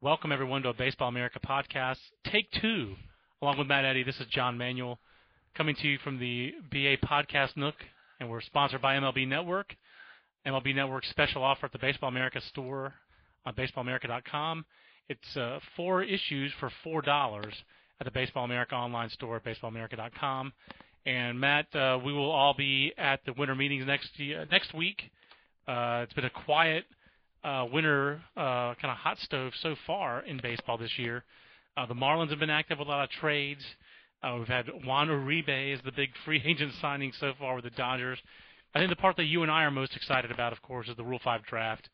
Welcome everyone to a Baseball America podcast, take two. Along with Matt Eddy, this is John Manuel coming to you from the BA Podcast Nook, and we're sponsored by MLB Network. MLB Network's special offer at the Baseball America store on baseballamerica.com. It's uh, four issues for four dollars at the Baseball America online store at baseballamerica.com. And Matt, uh, we will all be at the winter meetings next year, next week. Uh, it's been a quiet uh, winter uh, kind of hot stove so far in baseball this year. Uh, the Marlins have been active with a lot of trades. Uh, we've had Juan Uribe as the big free agent signing so far with the Dodgers. I think the part that you and I are most excited about, of course, is the Rule 5 draft.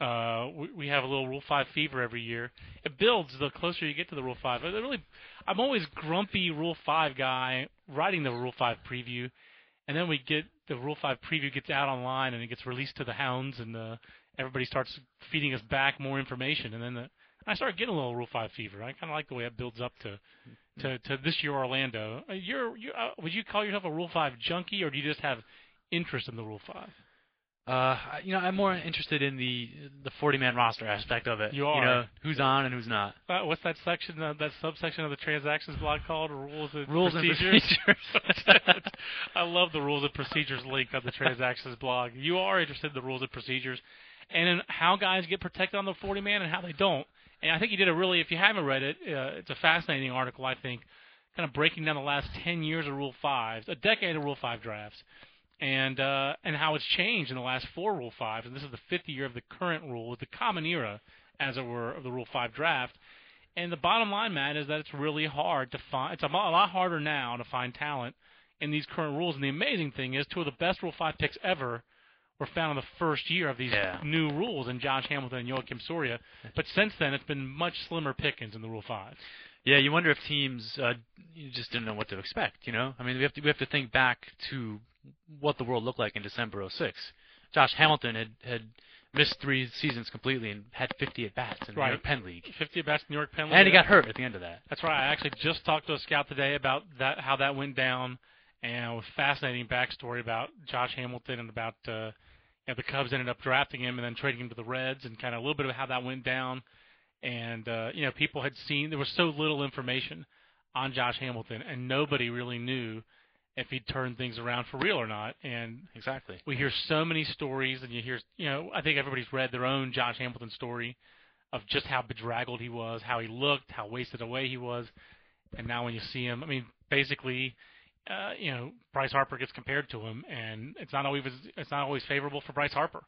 Uh, we, we have a little Rule 5 fever every year. It builds the closer you get to the Rule 5. But really, I'm always grumpy Rule 5 guy writing the Rule 5 preview, and then we get the Rule 5 preview gets out online and it gets released to the hounds, and uh, everybody starts feeding us back more information, and then the, I started getting a little Rule Five fever. I kind of like the way it builds up to to, to this year Orlando. Uh, you're you uh, would you call yourself a Rule Five junkie, or do you just have interest in the Rule Five? Uh, you know, I'm more interested in the the 40 man roster aspect of it. You are. You know, who's on and who's not. Uh, what's that section, uh, that subsection of the transactions blog called? Rules and Rules procedures. and procedures. I love the rules and procedures link on the transactions blog. You are interested in the rules and procedures, and how guys get protected on the 40 man and how they don't. And I think you did a really, if you haven't read it, uh, it's a fascinating article. I think, kind of breaking down the last 10 years of Rule Fives, a decade of Rule Five drafts and uh, and how it's changed in the last four Rule Fives. And this is the fifth year of the current rule, the common era, as it were, of the Rule Five draft. And the bottom line, Matt, is that it's really hard to find. It's a lot harder now to find talent in these current rules. And the amazing thing is, two of the best Rule Five picks ever were found in the first year of these Yeah. new rules in Josh Hamilton and Joakim Soria. But since then, it's been much slimmer pickings in the Rule Five. Yeah, you wonder if teams uh, you just didn't know what to expect. You know, I mean, we have to we have to think back to what the world looked like in December '06. Josh Hamilton had had missed three seasons completely and had 50 at bats in the New York Penn League, 50 at bats in New York Penn League, and he got hurt at the end of that. That's right. I actually just talked to a scout today about that, how that went down, and it was fascinating backstory about Josh Hamilton and about uh, you know, the Cubs ended up drafting him and then trading him to the Reds, and kind of a little bit of how that went down. And uh, you know, people had seen there was so little information on Josh Hamilton, and nobody really knew if he'd turn things around for real or not. And Exactly. we hear so many stories, and you hear, you know, I think everybody's read their own Josh Hamilton story of just how bedraggled he was, how he looked, how wasted away he was, and now when you see him, I mean, basically, uh, you know, Bryce Harper gets compared to him, and it's not always it's not always favorable for Bryce Harper,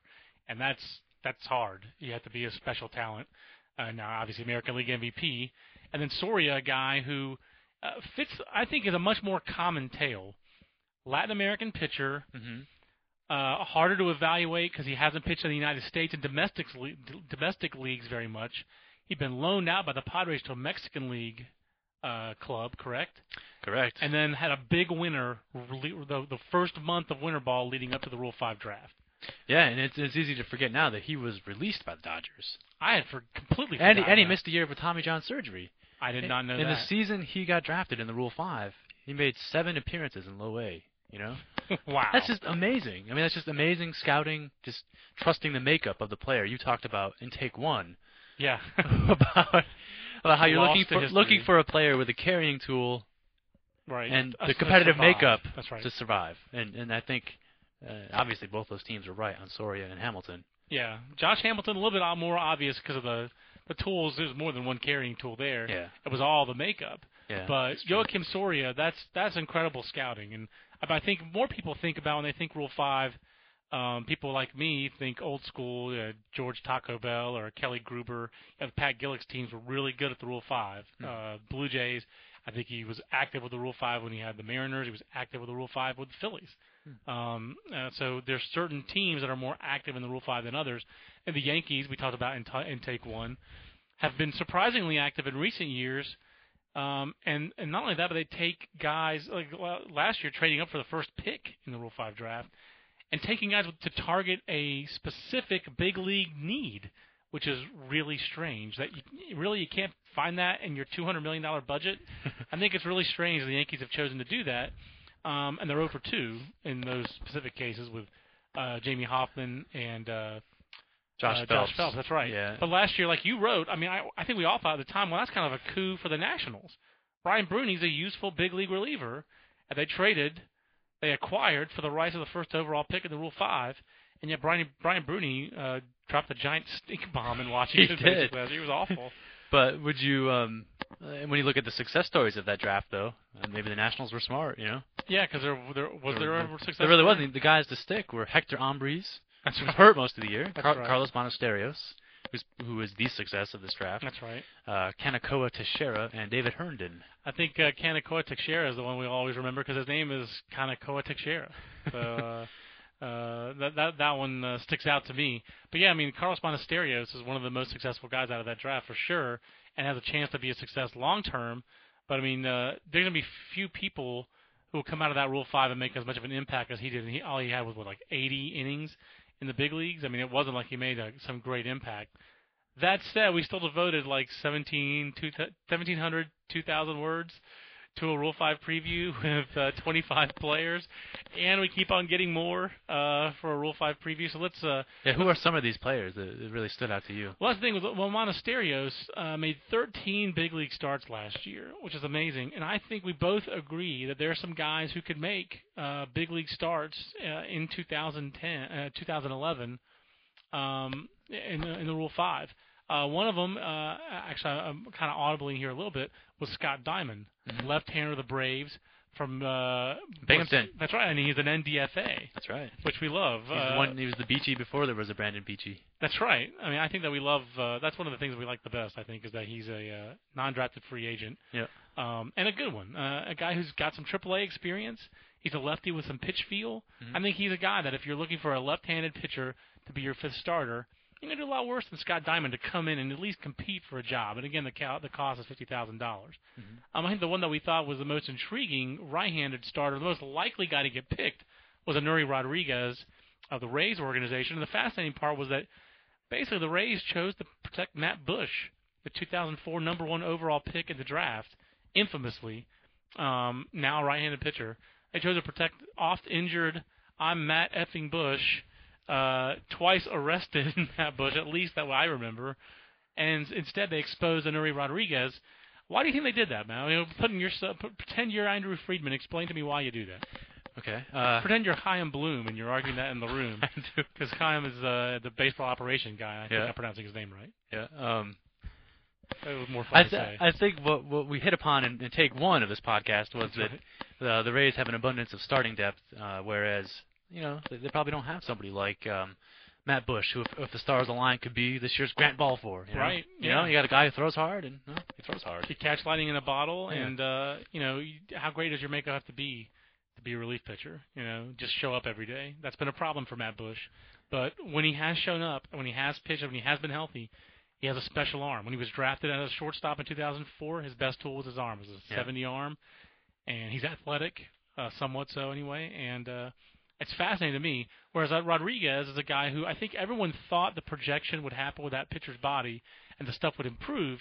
and that's that's hard. You have to be a special talent. Uh, now, obviously, American League MVP, and then Soria, a guy who uh, fits, I think, is a much more common tale. Latin American pitcher, hmm uh, harder to evaluate because he hasn't pitched in the United States and domestic domestic leagues very much. He'd been loaned out by the Padres to a Mexican League uh, club, correct? Correct. And then had a big winner the the first month of winter ball leading up to the Rule Five draft. yeah, and it's it's easy to forget now that he was released by the Dodgers, I had for completely and he, and he missed a year with Tommy John surgery. I did not know in that. In the season he got drafted in the Rule Five, he made seven appearances in Low A. You know, wow, that's just amazing. I mean, that's just amazing scouting, just trusting the makeup of the player. You talked about in take one yeah. about about how you're looking for history. looking for a player with a carrying tool right. and the competitive makeup right. to survive. And and I think uh, obviously both those teams were right on Soria and Hamilton. Yeah, Josh Hamilton a little bit more obvious because of the the tools. There's more than one carrying tool there. Yeah. It was all the makeup. Yeah, but. Joakim Soria, that's that's incredible scouting, and I think more people think about when they think Rule Five. Um, people like me think old school, uh, George Taco Bell or Kelly Gruber. Know, Pat Gillick's teams were really good at the Rule Five. Uh, Blue Jays, I think he was active with the Rule Five when he had the Mariners. He was active with the Rule Five with the Phillies. Um, uh, so there's certain teams that are more active in the Rule Five than others. And the Yankees, we talked about in, t- in Take One, have been surprisingly active in recent years. Um, and and not only that, but they take guys like well, last year trading up for the first pick in the Rule Five draft, and taking guys to target a specific big league need, which is really strange. That you, really you can't find that in your two hundred million dollar budget. I think it's really strange the Yankees have chosen to do that, um, and they're over 2 in those specific cases with uh, Jamie Hoffman and uh, Josh uh, Phelps. Josh Phelps, that's right. Yeah. But last year, like you wrote, I mean, I, I think we all thought at the time, well, that's kind of a coup for the Nationals. Brian Bruney's a useful big league reliever, and they traded, they acquired for the rights of the first overall pick in the Rule Five, and yet Brian Brian Bruney uh, dropped a giant stink bomb in Washington. He did. basically. He was awful. But would you, um, uh, when you look at the success stories of that draft, though, uh, maybe the Nationals were smart, you know? yeah, because there, there was there ever success. There really wasn't. The guys to stick were Hector Ambriz, That's who was hurt most of the year, Car- right. Carlos Monasterios, who's, who was the success of this draft, That's right. uh, Kanekoa Texeira, and David Herndon. I think uh, Kanekoa Texeira is the one we always remember because his name is Kanekoa Texeira. So uh, uh, that that that one uh, sticks out to me. But yeah, I mean Carlos Monasterios is one of the most successful guys out of that draft for sure, and has a chance to be a success long term. But I mean, uh, there's gonna be few people who will come out of that Rule Five and make as much of an impact as he did. And he, all he had was what like 80 innings in the big leagues. I mean, it wasn't like he made a, some great impact. That said, we still devoted like 17, two, 1,700, 2,000 words to a Rule 5 preview with uh, 25 players, and we keep on getting more uh, for a Rule 5 preview. So let's. Uh, Yeah, who are some of these players that, that really stood out to you? well, that's the thing. was- Well, Monasterios uh, made 13 big league starts last year, which is amazing. And I think we both agree that there are some guys who could make uh, big league starts uh, in 2010, uh, 2011, um, in, the- in the Rule Five. Uh, one of them, uh, actually, I'm kind of audibly here a little bit, was Scott Diamond, left-hander of the Braves from uh, Binghamton. That's right, and he's an NDFA, That's right. which we love. He's uh, the one, he was the Beachy before there was a Brandon Beachy. that's right. I mean, I think that we love. Uh, that's one of the things we like the best. I think is that he's a uh, non-drafted free agent, Yeah. um, and a good one. Uh, a guy who's got some AAA experience. He's a lefty with some pitch feel. I think he's a guy that if you're looking for a left-handed pitcher to be your fifth starter, you're gonna do a lot worse than Scott Diamond to come in and at least compete for a job. And again, the co- the cost is fifty thousand dollars. Um, I think the one that we thought was the most intriguing right-handed starter, the most likely guy to get picked, was Anuri Rodriguez of the Rays organization. And the fascinating part was that basically the Rays chose to protect Matt Bush, the 2004 number one overall pick in the draft, infamously, um, now a right-handed pitcher. They chose to protect oft-injured I'm Matt effing Bush, uh, twice arrested in that Bush, at least that way I remember, and instead they exposed Anuri Rodriguez. Why do you think they did that, man? I mean, putting yourself, pretend you're Andrew Friedman. Explain to me why you do that. Okay. Uh, Pretend you're Chaim Bloom and you're arguing that in the room. Because Chaim is uh, the baseball operation guy. I think Yeah. I'm pronouncing his name right. yeah. Um, It was more fun I, to th- say. I think what what we hit upon in, in take one of this podcast was That's that uh, the Rays have an abundance of starting depth, uh, whereas you know they, they probably don't have somebody like um, Matt Bush, who if, if the stars align could be this year's Grant Balfour. You know? Right, You yeah. know, you got a guy who throws hard, and well, he throws hard. You catch lightning in a bottle, Yeah. and uh, you know you, how great does your makeup have to be to be a relief pitcher? You know, just show up every day. That's been a problem for Matt Bush. But when he has shown up, when he has pitched, when he has been healthy, he has a special arm. When he was drafted as a shortstop in 2004, his best tool was his arm. It was a Yeah. 70 arm, and he's athletic, uh, somewhat so anyway, and. uh it's fascinating to me. Whereas uh, Rodriguez is a guy who I think everyone thought the projection would happen with that pitcher's body and the stuff would improve.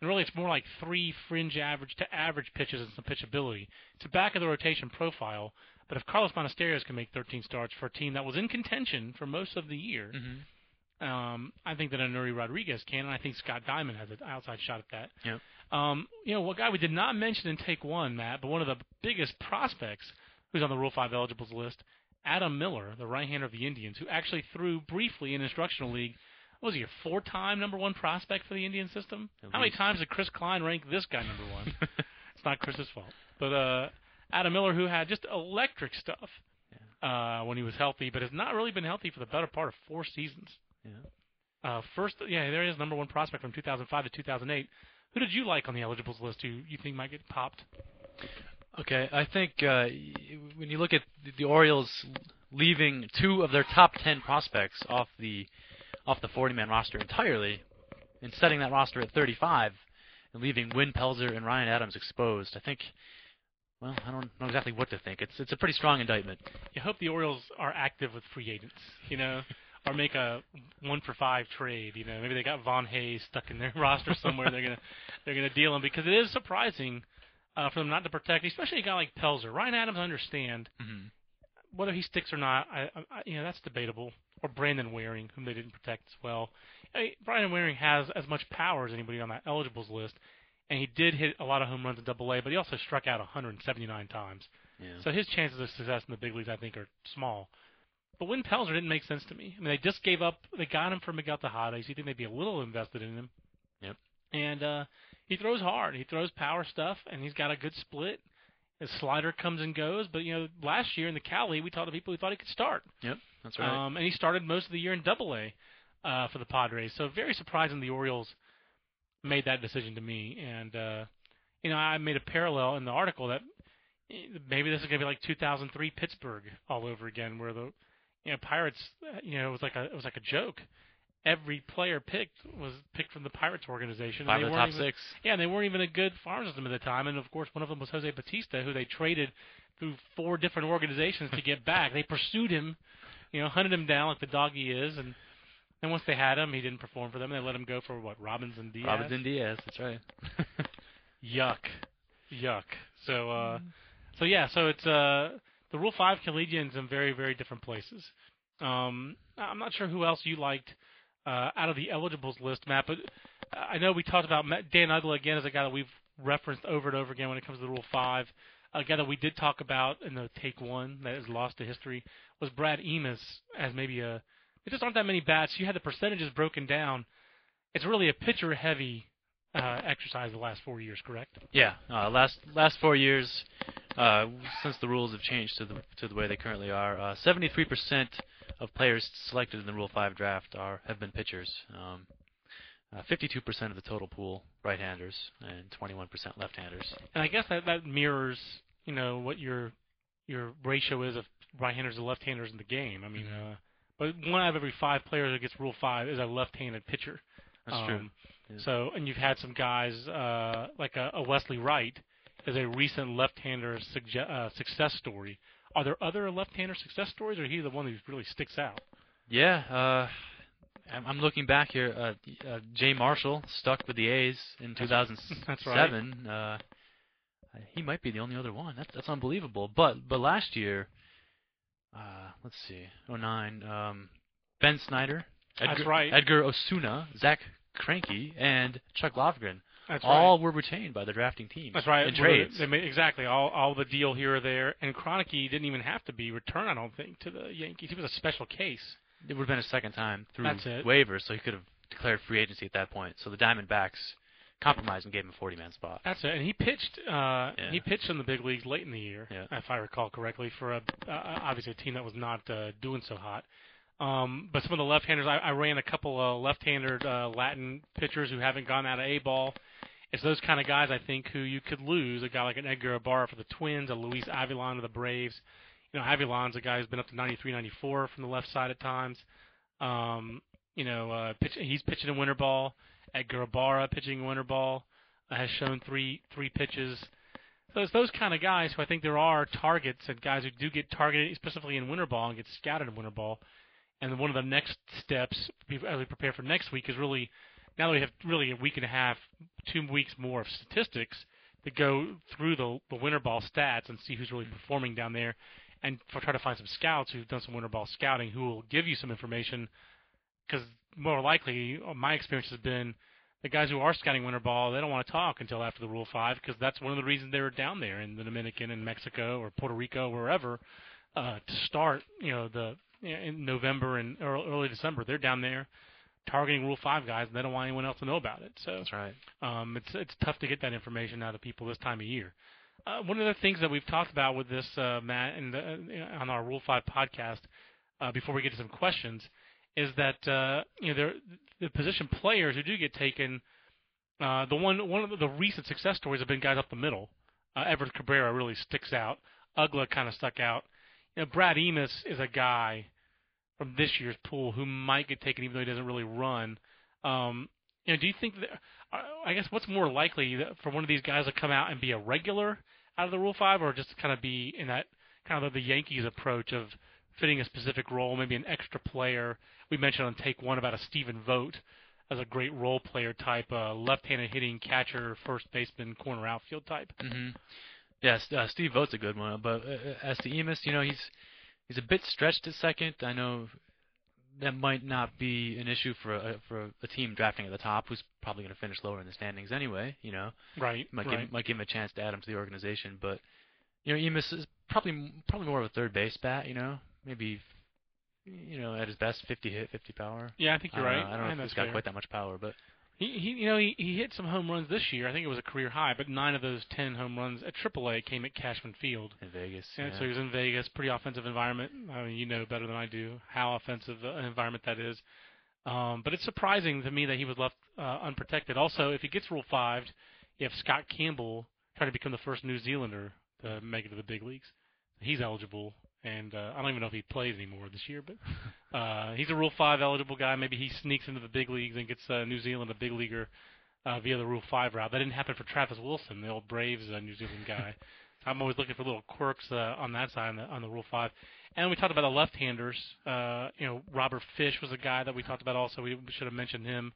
And really, it's more like three fringe average to average pitches and some pitchability. It's a back of the rotation profile. But if Carlos Monasterios can make 13 starts for a team that was in contention for most of the year, Mm-hmm. um, I think that Anuri Rodriguez can, and I think Scott Diamond has an outside shot at that. Yep. Um, you know, what guy we did not mention in take one, Matt, but one of the biggest prospects who's on the Rule 5 eligibles list, Adam Miller, the right-hander of the Indians, who actually threw briefly in instructional league. What was he a four-time number one prospect for the Indian system? At How many times did Chris Kline rank this guy number one? it's not Chris's fault, but uh, Adam Miller, who had just electric stuff uh, when he was healthy, but has not really been healthy for the better part of four seasons. Yeah. Uh, first, yeah, there he is, number one prospect from 2005 to 2008. Who did you like on the eligibles list? Who you think might get popped? Okay, I think uh, when you look at the- Orioles leaving two of their top ten prospects off the off the 40-man roster entirely, in setting that roster at 35 and leaving Wynn Pelzer and Ryan Adams exposed. I think. Well, I don't know exactly what to think. It's it's a pretty strong indictment. You hope the Orioles are active with free agents, you know, or make a one for five trade. You know, maybe they got Von Hayes stuck in their roster somewhere. they're gonna they're gonna deal him because it is surprising uh, for them not to protect, especially a guy like Pelzer. Ryan Adams, I understand Mm-hmm. whether he sticks or not. I, I you know that's debatable. Or Brandon Waring, whom they didn't protect as well. I mean, Brandon Waring has as much power as anybody on that eligibles list, and he did hit a lot of home runs in Double A, but he also struck out 179 times. Yeah. So his chances of success in the big leagues, I think, are small. But Wynn Pelzer didn't make sense to me. I mean, they just gave up. They got him from Miguel Tejada. So you think they'd be a little invested in him. Yep. And uh, he throws hard. He throws power stuff, and he's got a good split. His slider comes and goes. But you know, last year in the Cali, we talked to people who thought he could start. Yep. That's right. Um, and he started most of the year in Double A uh, for the Padres. So very surprising the Orioles made that decision to me. And uh, you know, I made a parallel in the article that eh, maybe this is going to be like 2003 Pittsburgh all over again, where the you know Pirates, uh, you know, it was like a it was like a joke. Every player picked was picked from the Pirates organization. and Five they of the top even- six. yeah, and they weren't even a good farm system at the time. And of course, one of them was Jose Bautista, who they traded through four different organizations to get back. They pursued him, you know, hunted him down like the dog he is, and then once they had him, he didn't perform for them. They let him go for what Robinson Diaz. Robinson Diaz. That's right. Yuck, yuck. So, uh, so yeah, so it's uh, the Rule Five can lead you in some very, very different places. Um, I'm not sure who else you liked uh, out of the eligibles list, Matt, but I know we talked about Dan Uggla again as a guy that we've referenced over and over again when it comes to the Rule Five. A guy that we did talk about in the Take One that is lost to history was Brad Emaus as maybe a. There just aren't that many bats. You had the percentages broken down. It's really a pitcher-heavy uh, exercise the last four years, correct? Yeah. Uh, last last four years, uh, since the rules have changed to the to the way they currently are, uh, 73% of players selected in the Rule Five draft are have been pitchers. Um, uh, 52% of the total pool right-handers and 21% left-handers. And I guess that that mirrors, you know, what your your ratio is of right-handers and left-handers in the game. I mean, Mm-hmm. uh, but one out of every five players that gets Rule Five is a left-handed pitcher. That's true. Um, Yeah. So, and you've had some guys uh, like a, a Wesley Wright is a recent left-hander suge- uh, success story. Are there other left-hander success stories, or he the one who really sticks out? Yeah, uh, I'm, I'm looking back here. Uh, uh, Jay Marshall stuck with the A's in 2007. that's right. Uh, he might be the only other one. That's that's unbelievable. But but last year, uh, let's see, 09, um, Ben Snyder, Edgar, That's right. Edgar Osuna, Zach Kroenke, and Chuck Lofgren That's all were retained by the drafting teams. That's right. In trades. They made, exactly. All all the deal here or there. And Kroenke didn't even have to be returned, I don't think, to the Yankees. He was a special case. It would have been a second time through waivers, so he could have declared free agency at that point. So the Diamondbacks compromised and gave him a 40-man spot. That's it. And he pitched. Uh, Yeah. He pitched in the big leagues late in the year, Yeah. if I recall correctly, for a uh, obviously a team that was not uh, doing so hot. Um, but some of the left-handers, I, I ran a couple of left-handed uh, Latin pitchers who haven't gone out of A ball. It's those kind of guys I think who you could lose. A guy like an Edgar Ibarra for the Twins, a Luis Avilan of the Braves. You know, Avilan's a guy who's been up to 93, 94 from the left side at times. Um, you know, uh, pitch, he's pitching in winter ball. Edgar Ibarra pitching winter ball uh, has shown three three pitches. So it's those kind of guys who I think there are targets and guys who do get targeted, specifically in winter ball and get scouted in winter ball. And one of the next steps as we prepare for next week is really now that we have really a week and a half, two weeks more of statistics to go through the, the winter ball stats and see who's really performing down there, and for, try to find some scouts who've done some winter ball scouting who will give you some information. Because more likely, uh, my experience has been the guys who are scouting winter ball, they don't want to talk until after the Rule Five because that's one of the reasons they were down there in the Dominican and Mexico or Puerto Rico, wherever, uh, to start. You know, the in November and early December, they're down there targeting Rule Five guys, and they don't want anyone else to know about it. So That's right. um, it's it's tough to get that information out of people this time of year. Uh, one of the things that we've talked about with this, uh, Matt, and uh, on our Rule Five podcast, uh, before we get to some questions, is that uh, you know there the position players who do get taken. Uh, the one one of the recent success stories have been guys up the middle. Uh, Everth Cabrera really sticks out. Uggla kind of stuck out. You know, Brad Emaus is a guy from this year's pool who might get taken even though he doesn't really run. Um, You know, do you think that? uh, I guess what's more likely that for one of these guys to come out and be a regular out of the Rule Five, or just kind of be in that kind of the Yankees approach of fitting a specific role, maybe an extra player. We mentioned on take one about a Stephen Vogt as a great role player type, uh, left-handed hitting catcher, first baseman, corner outfield type. Mm-hmm. Yes, uh, Steve Vogt's a good one, but uh, as to Emaus, you know, he's he's a bit stretched at second. I know that might not be an issue for a for a team drafting at the top, who's probably going to finish lower in the standings anyway. You know, Right. might right. give might give him a chance to add him to the organization, but you know, Emaus is probably probably more of a third base bat. You know, maybe you know at his best 50 hit, 50 power. yeah, I think you're I right. know, I don't know think if he's got fair. quite that much power, but He, he, you know, he, he hit some home runs this year. I think it was a career high, but nine of those ten home runs at AAA came at Cashman Field. in Vegas, And yeah. so he was in Vegas, pretty offensive environment. I mean, you know better than I do how offensive uh, an environment that is. Um, but it's surprising to me that he was left uh, unprotected. Also, if he gets Rule Five, have Scott Campbell trying to become the first New Zealander to make it to the big leagues. He's eligible, and uh, I don't even know if he plays anymore this year, but uh, he's a Rule Five eligible guy. Maybe he sneaks into the big leagues and gets uh, New Zealand a big leaguer uh, via the Rule Five route. That didn't happen for Travis Wilson, the old Braves uh, New Zealand guy. I'm always looking for little quirks uh, on that side on the, on the Rule Five. And we talked about the left-handers. Uh, you know, Robert Fish was a guy that we talked about. Also, we, should have mentioned him.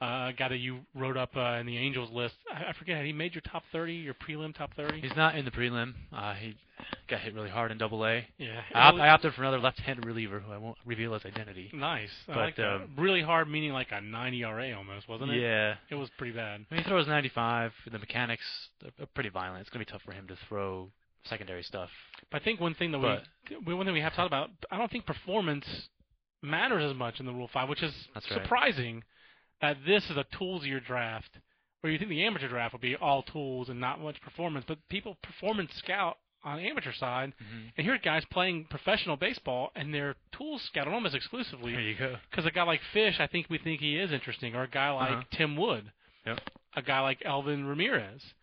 A guy that you wrote up uh, in the Angels list. I, I forget. Had he made your top 30, your prelim top 30? He's not in the prelim. Uh, he got hit really hard in Double A. yeah. I, op- I opted for another left-handed reliever who I won't reveal his identity. nice. But, like um, really hard, meaning like a 90 RA almost, wasn't it? Yeah. It was pretty bad. I mean, he throws 95. The mechanics are pretty violent. It's going to be tough for him to throw secondary stuff. But I think one thing that But- we, one thing we have talked about, I don't think performance matters as much in the Rule Five, which is That's right. That this is a toolsier draft, where you think the amateur draft would be all tools and not much performance, but people performance scout on the amateur side, Mhm. and here guys playing professional baseball, and they're tools scouted almost exclusively. There you go. Because a guy like Fish, I think we think he is interesting, or a guy like Uh-huh. Tim Wood, Yep. a guy like Elvin Ramirez.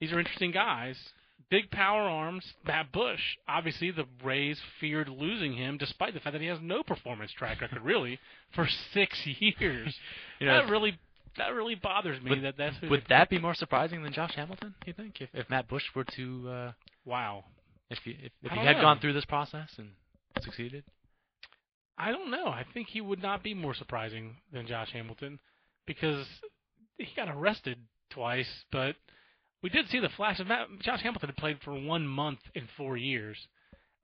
These are interesting guys. Big power arms. Matt Bush, obviously, the Rays feared losing him, despite the fact that he has no performance track record really for six years. You know, that really, that really bothers me. Would- that that's who Would that be more surprising than Josh Hamilton? You think if if Matt Bush were to uh, Wow. if he if, if he had know. gone through this process and succeeded? I don't know. I think he would not be more surprising than Josh Hamilton because he got arrested twice, but we did see the flash of Matt, Josh Hamilton had played for one month in four years.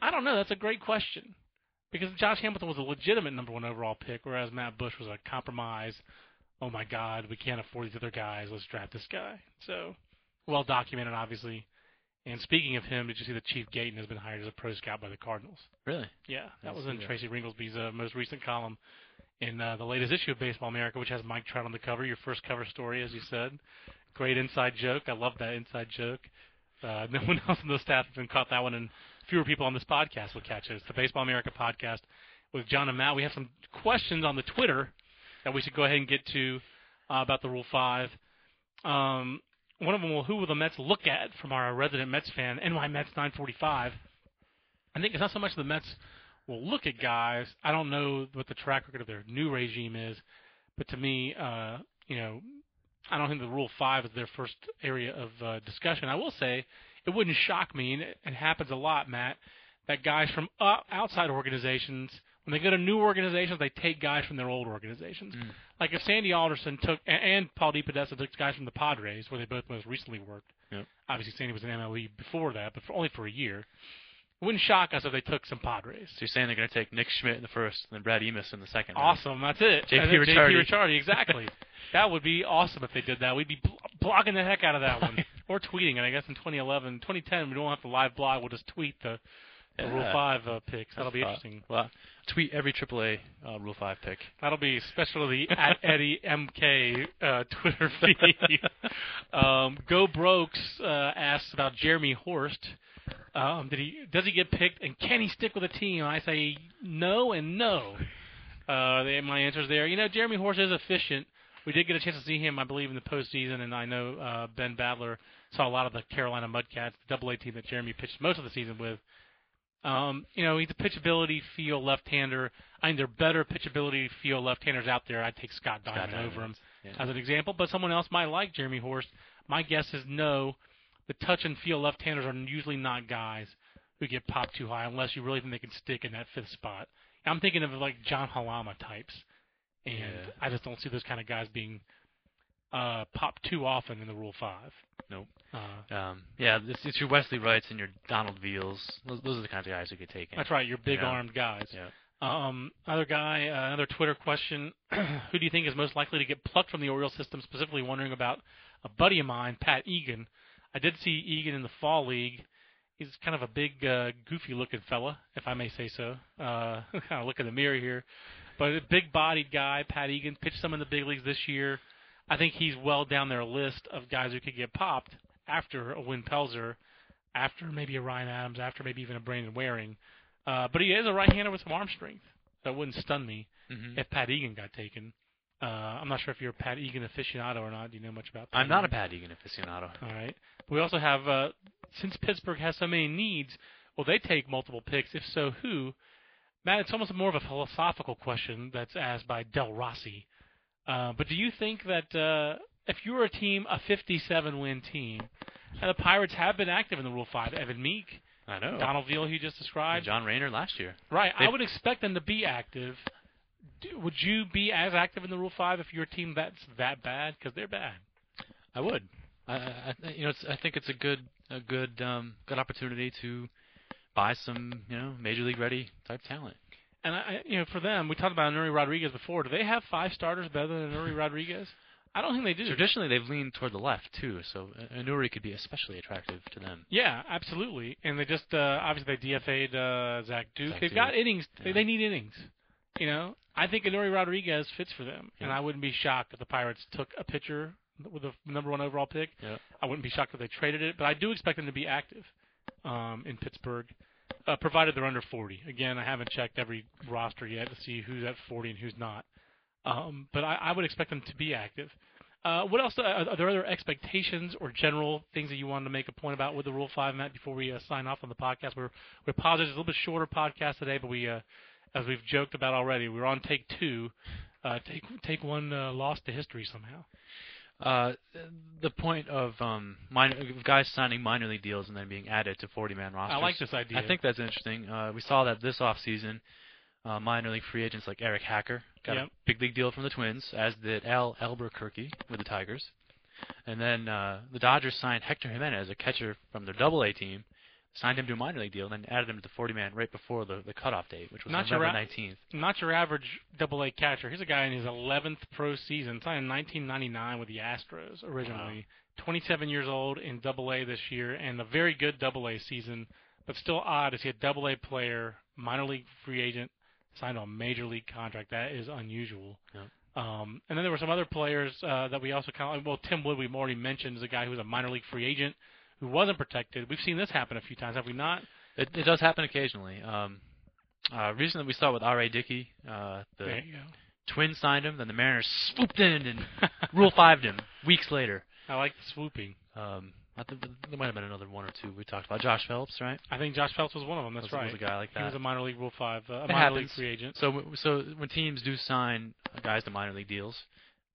I don't know. That's a great question because Josh Hamilton was a legitimate number one overall pick, whereas Matt Bush was a compromise. Oh my God, we can't afford these other guys. Let's draft this guy. So well documented, obviously. And speaking of him, did you see that Chief Gayton has been hired as a pro scout by the Cardinals? Really? Yeah, that I was in that. Tracy Ringolsby's uh, most recent column in uh, the latest issue of Baseball America, which has Mike Trout on the cover. Your first cover story, as you said. Great inside joke. I love that inside joke. Uh, no one else in the staff even caught that one, and fewer people on this podcast will catch it. It's the Baseball America podcast with John and Matt. We have some questions on the Twitter that we should go ahead and get to uh, about the Rule Five. Um, one of them will who will the Mets look at from our resident Mets fan, NY Mets 945. I think it's not so much the Mets will look at guys. I don't know what the track record of their new regime is, but to me, uh, you know, I don't think the Rule Five is their first area of uh, discussion. I will say it wouldn't shock me, and it, it happens a lot, Matt, that guys from uh, outside organizations, when they go to new organizations, they take guys from their old organizations. Mm. Like if Sandy Alderson took and, and Paul DePodesta took guys from the Padres, where they both most recently worked. Yep. Obviously, Sandy was in MLB before that, but for, only for a year. It wouldn't shock us if they took some Padres. So you're saying they're going to take Nick Schmidt in the first, and then Brad Emaus in the second? right? Awesome, that's it. JP Ricciardi. JP Ricciardi, exactly. that would be awesome if they did that. We'd be bl- blogging the heck out of that one, or tweeting it. I guess in 2011, 2010, we don't have to live blog. We'll just tweet the, the Rule Five uh, picks. That'll be Uh, interesting. Well, tweet every AAA uh, Rule Five pick. That'll be especially the at Eddie MK uh, Twitter feed. um, Go Brokes uh, asks about Jeremy Horst. Um, did he does he get picked and can he stick with a team? I say no and no. Uh, they, my is there. You know, Jeremy Horst is efficient. We did get a chance to see him, I believe, in the postseason, and I know uh, Ben Badler saw a lot of the Carolina Mudcats, the Double A team that Jeremy pitched most of the season with. Um, you know, he's a pitchability feel left-hander. I think there are better pitchability feel left-handers out there. I'd take Scott Diamond Diamond. over him. Yeah. as an example, but someone else might like Jeremy Horst. My guess is no. The touch and feel left-handers are usually not guys who get popped too high unless you really think they can stick in that fifth spot. I'm thinking of like John Halama types, and Yeah. I just don't see those kind of guys being uh, popped too often in the Rule Five. Nope. Uh, Um, yeah, it's, it's your Wesley Wrights and your Donald Veals. Those, those are the kinds of guys who get taken. that's right, your big Yeah. armed guys. Yeah. Um, another guy, uh, another Twitter question: Who do you think is most likely to get plucked from the Orioles system? Specifically, wondering about a buddy of mine, Pat Egan. I did see Egan in the fall league. He's kind of a big, uh, goofy-looking fella, if I may say so. Uh, kind of look in the mirror here, but a big-bodied guy, Pat Egan, pitched some in the big leagues this year. I think he's well down their list of guys who could get popped after a Wynn Pelzer, after maybe a Ryan Adams, after maybe even a Brandon Waring. Uh, but he is a right-hander with some arm strength. That wouldn't stun me hmm if Pat Egan got taken. Uh, I'm not sure if you're a Pat Egan aficionado or not. Do you know much about? Pat I'm not a Pat Egan aficionado. All right. We also have uh, since Pittsburgh has so many needs, will they take multiple picks? If so, who? Matt, it's almost more of a philosophical question that's asked by Del Rossi. Uh, but do you think that uh, if you were a team, a 57 win team, and the Pirates have been active in the Rule 5, Evan Meek, I know. Donald Veal, who you just described, John Raynor last year. Right. I They've- would expect them to be active. Do- Would you be as active in the Rule Five if your team that's that bad? Because they're bad. I would. I, I you know, it's, I think it's a good a good um good opportunity to buy some you know major league ready type talent. And I, you know, for them, we talked about Nuri Rodriguez before. Do they have five starters better than Nuri Rodriguez? I don't think they do. Traditionally, they've leaned toward the left too, so uh, Anuri could be especially attractive to them. Yeah, absolutely. And they just uh, obviously they DFA'd uh, Zach Duke. Zach They've Duke. got innings. They, they need innings. You know, I think Nuri Rodriguez fits for them, and I wouldn't be shocked if the Pirates took a pitcher with the number one overall pick. Yeah. I wouldn't be shocked if they traded it, but I do expect them to be active um, in Pittsburgh, uh, provided they're under 40. Again, I haven't checked every roster yet to see who's at 40 and who's not, um, but I, I would expect them to be active. Uh, what else? Uh, are there other expectations or general things that you wanted to make a point about with the Rule Five, Matt? Before we uh, sign off on the podcast, we're we're positive it's a little bit shorter podcast today, but we, uh, as we've joked about already, we're on take two. Uh, take take one uh, lost to history somehow. Uh, the point of um minor guys signing minor league deals and then being added to 40 man rosters. I like this idea. I think that's interesting. Uh, we saw that this offseason. Uh, minor league free agents like Eric Hacker got Yep. a big league deal from the Twins, as did Al Albuquerque with the Tigers. And then uh, the Dodgers signed Hector Jimenez, a catcher from their Double A team, signed him to a minor league deal, and then added him to the 40 man right before the, the cutoff date, which was Not your November ra- 19th. not your average Double A catcher. Here's a guy in his 11th pro season, signed in 1999 with the Astros originally. 27 years old in Double A this year, and a very good Double A season. But still odd to see a Double A player, minor league free agent, signed on a major league contract. That is unusual. Yep. Um, and then there were some other players uh, that we also kind of well, Tim Wood we've already mentioned is a guy who's a minor league free agent who wasn't protected. We've seen this happen a few times, have we not? It, it does happen occasionally. Um, uh, recently, we saw with R.A. Dickey, uh, the There you go. Twins signed him, then the Mariners swooped in and Rule 5'd him weeks later. I like the swooping. Um, I think there might have been another one or two we talked about. Josh Phelps, right? I think Josh Phelps was one of them. That's was, right. Was a guy like that. He was a minor league Rule Five, uh, a minor league free agent. So, so when teams do sign guys to minor league deals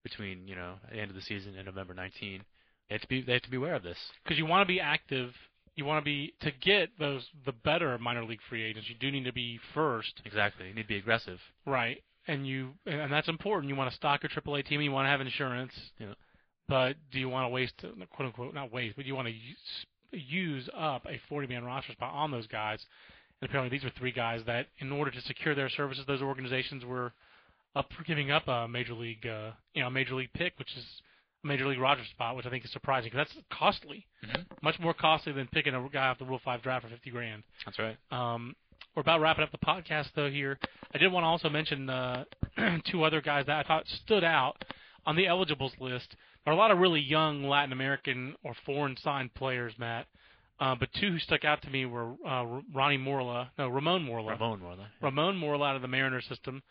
between you know the end of the season and November 19, they have to be they have to be aware of this. Because you want to be active, you want to be to get those the better minor league free agents. You do need to be first, Exactly. You need to be aggressive. right? And you and that's important. You want to stock your AAA team. You want to have insurance. Yeah. But do you want to waste, quote unquote, not waste, but you want to use, use up a 40 man roster spot on those guys? And apparently, these were three guys that, in order to secure their services, those organizations were up for giving up a major league, uh, you know, a major league pick, which is major league roster spot, which I think is surprising because that's costly, Mhm. much more costly than picking a guy off the Rule Five draft for 50 grand. That's right. Um, we're about wrapping up the podcast though here. I did want to also mention uh, two other guys that I thought stood out on the eligibles list. There are a lot of really young Latin American or foreign signed players, Matt. Uh, but two who stuck out to me were uh, Ronnie Morla, no Ramon Morla, Ramon Morla. Ramon Morla out of the Mariners system,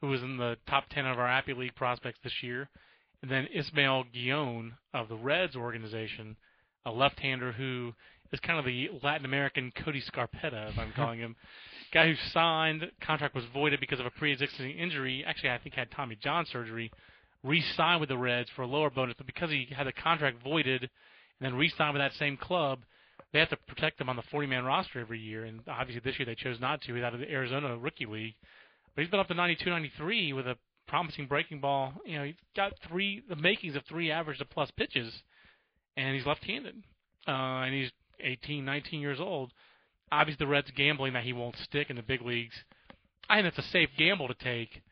who was in the top 10 of our Appy League prospects this year. And then Ismael Guillon of the Reds organization, a left-hander who is kind of the Latin American Cody Scarpetta, as I'm calling him. Guy who signed, contract was voided because of a pre-existing injury. Actually, I think had Tommy John surgery. re-sign with the Reds for a lower bonus, but because he had the contract voided and then re-sign with that same club, they have to protect him on the 40-man roster every year. And obviously this year they chose not to. He's out of the Arizona Rookie League, but he's been up to 92, 93 with a promising breaking ball. You know, he's got three the makings of three average to plus pitches, and he's left-handed, uh, and he's 18, 19 years old. Obviously, the Reds gambling that he won't stick in the big leagues. I think that's a safe gamble to take,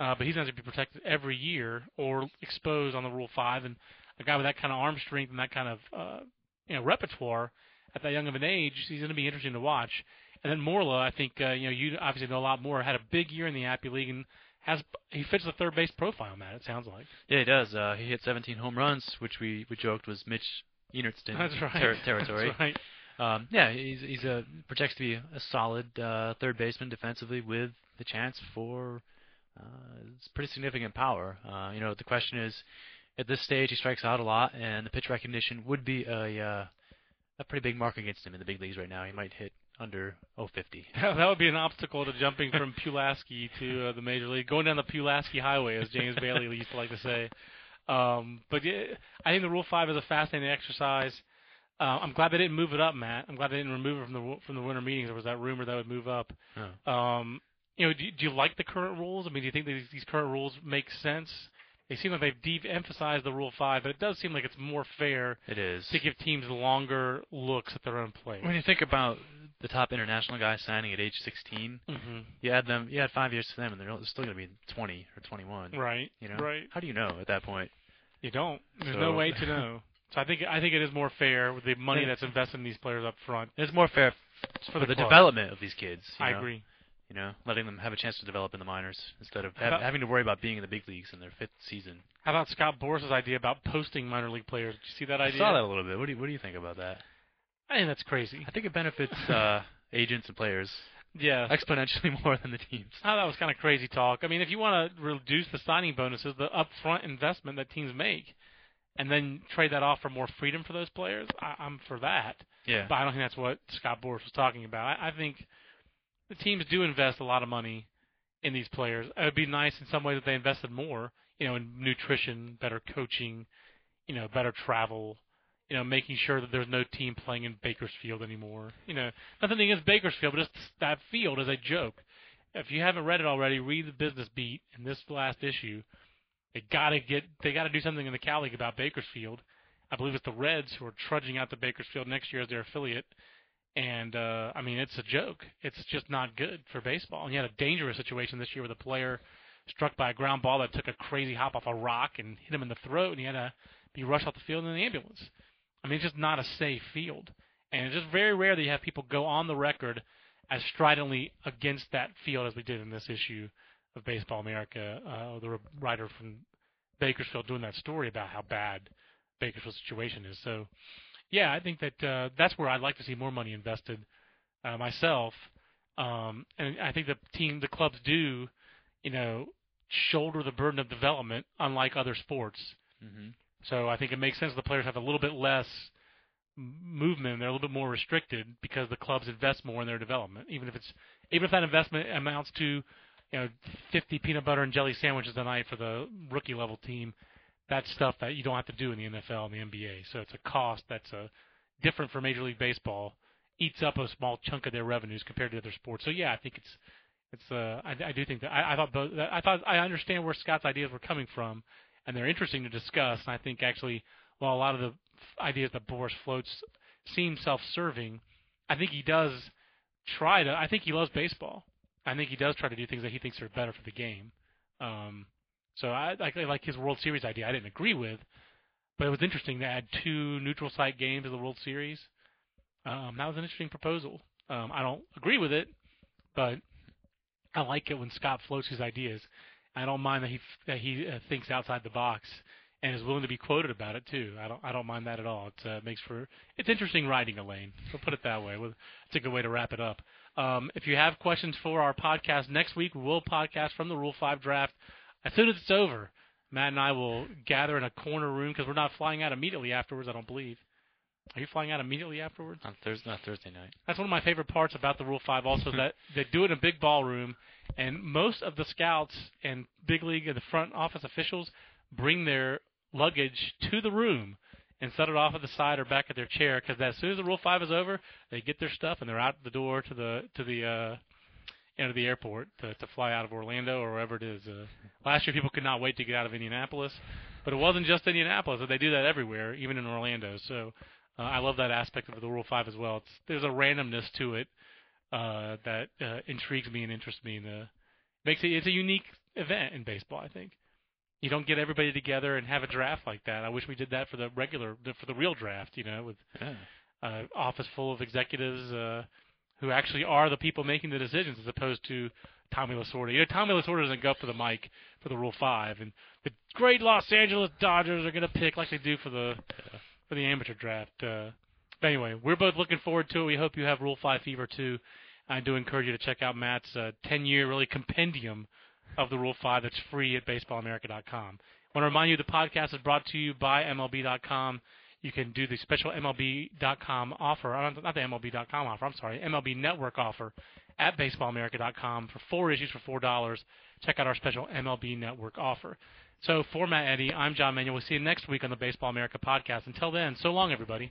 uh, but he's going to be protected every year or exposed on the Rule Five. And a guy with that kind of arm strength and that kind of uh, you know repertoire at that young of an age, he's going to be interesting to watch. And then Morla, I think uh, you know you obviously know a lot more. Had a big year in the Appy League and has he fits the third base profile, Matt. It sounds like. Yeah, he does. Uh, he hit 17 home runs, which we, we joked was Mitch Einertson That's right. ter- territory. That's right. Um, yeah, he's he's a projects to be a solid uh, third baseman defensively with the chance for uh, it's pretty significant power. Uh, you know, the question is, at this stage, he strikes out a lot, and the pitch recognition would be a uh, a pretty big mark against him in the big leagues right now. He might hit under 050. that would be an obstacle to jumping from Pulaski to uh, the major league, going down the Pulaski Highway, as James Bailey used to like to say. Um, but yeah, I think the Rule Five is a fascinating exercise. Uh, I'm glad they didn't move it up, Matt. I'm glad they didn't remove it from the from the winter meetings. There was that rumor that would move up. Oh. Um, you know, do, do you like the current rules? I mean, do you think these, these current rules make sense? They seem like they've de-emphasized the Rule Five, but it does seem like it's more fair It is. to give teams longer looks at their own players. When you think about the top international guys signing at age 16, hmm you add them, you add five years to them, and they're still going to be 20 or 21. Right. You know, Right. how do you know at that point? You don't. There's So- no way to know. So I think I think it is more fair with the money Yeah. that's invested in these players up front. It's more fair It's for the, the development of these kids. you I know? agree. You know, letting them have a chance to develop in the minors instead of How about- having to worry about being in the big leagues in their fifth season. How about Scott Boras's idea about posting minor league players? Did you see that idea? I saw that a little bit. What do you, what do you think about that? I think that's crazy. I think it benefits uh, agents and players Yeah. exponentially more than the teams. Oh, that was kind of crazy talk. I mean, if you want to reduce the signing bonuses, the upfront investment that teams make, and then trade that off for more freedom for those players, I, I'm for that. Yeah. But I don't think that's what Scott Boras was talking about. I, I think the teams do invest a lot of money in these players. It would be nice in some ways that they invested more, you know, in nutrition, better coaching, you know, better travel, you know, making sure that there's no team playing in Bakersfield anymore. You know, nothing against Bakersfield, but just that field is a joke. If you haven't read it already, read the Business Beat in this last issue. They gotta get, they gotta do something in the Cal League about Bakersfield. I believe it's the Reds who are trudging out to Bakersfield next year as their affiliate. And uh, I mean, it's a joke. It's just not good for baseball. And you had a dangerous situation this year with a player struck by a ground ball that took a crazy hop off a rock and hit him in the throat, and he had to be rushed off the field in an ambulance. I mean, it's just not a safe field. And it's just very rare that you have people go on the record as stridently against that field as we did in this issue of Baseball America. Uh, the writer from Bakersfield doing that story about how bad Bakersfield's situation is. So, yeah, I think that uh, that's where I'd like to see more money invested uh, myself. Um, and I think the team, the clubs do, you know, shoulder the burden of development, unlike other sports. hmm So I think it makes sense the players have a little bit less movement. They're a little bit more restricted because the clubs invest more in their development. Even if it's even if that investment amounts to you know 50 peanut butter and jelly sandwiches a night for the rookie level team, that's stuff that you don't have to do in the NFL and the NBA. So it's a cost that's a different for Major League Baseball. Eats up a small chunk of their revenues compared to other sports. So yeah, I think it's it's uh I, I do think that I, I thought both I thought I understand where Scott's ideas were coming from and they're interesting to discuss. And I think actually, while a lot of the ideas that Boras floats seem self-serving, I think he does try to. I think he loves baseball. I think he does try to do things that he thinks are better for the game. Um, so I like like his World Series idea. I didn't agree with, but it was interesting to add two neutral site games to the World Series. Um, that was an interesting proposal. Um, I don't agree with it, but I like it when Scott floats his ideas. I don't mind that he that he uh, thinks outside the box and is willing to be quoted about it too. I don't I don't mind that at all. It uh, makes for it's interesting writing, Elaine. So put it that way. It's a good way to wrap it up. Um, if you have questions for our podcast next week, we will podcast from the Rule Five draft as soon as it's over. Matt and I will gather in a corner room because we're not flying out immediately afterwards. I don't believe. Are you flying out immediately afterwards? On Thursday, not Thursday night. That's one of my favorite parts about the Rule Five. Also, that they do it in a big ballroom, and most of the scouts and big league and the front office officials bring their luggage to the room and set it off at the side or back at their chair because as soon as the Rule Five is over, they get their stuff and they're out the door to the to the uh, into the airport to, to fly out of Orlando or wherever it is. Uh, last year, people could not wait to get out of Indianapolis, but it wasn't just Indianapolis. They do that everywhere, even in Orlando. So uh, I love that aspect of the Rule Five as well. It's, there's a randomness to it uh, that uh, intrigues me and interests me, and uh, makes it it's a unique event in baseball. I think you don't get everybody together and have a draft like that. I wish we did that for the regular for the real draft. You know, with Yeah. uh, office full of executives uh, who actually are the people making the decisions, as opposed to Tommy Lasorda. You know, Tommy Lasorda doesn't go up to the mic for the Rule Five, and the great Los Angeles Dodgers are going to pick like they do for the for the amateur draft. Uh, anyway, we're both looking forward to it. We hope you have Rule Five fever too. I do encourage you to check out Matt's uh, 10-year really compendium of the Rule 5 that's free at baseballamerica.com. I want to remind you the podcast is brought to you by MLB.com. You can do the special MLB.com offer, uh, not the MLB.com offer, I'm sorry, MLB Network offer at baseballamerica.com for four issues for $4. Check out our special MLB Network offer. So for Matt Eddy, I'm John Manuel. We'll see you next week on the Baseball America podcast. Until then, so long, everybody.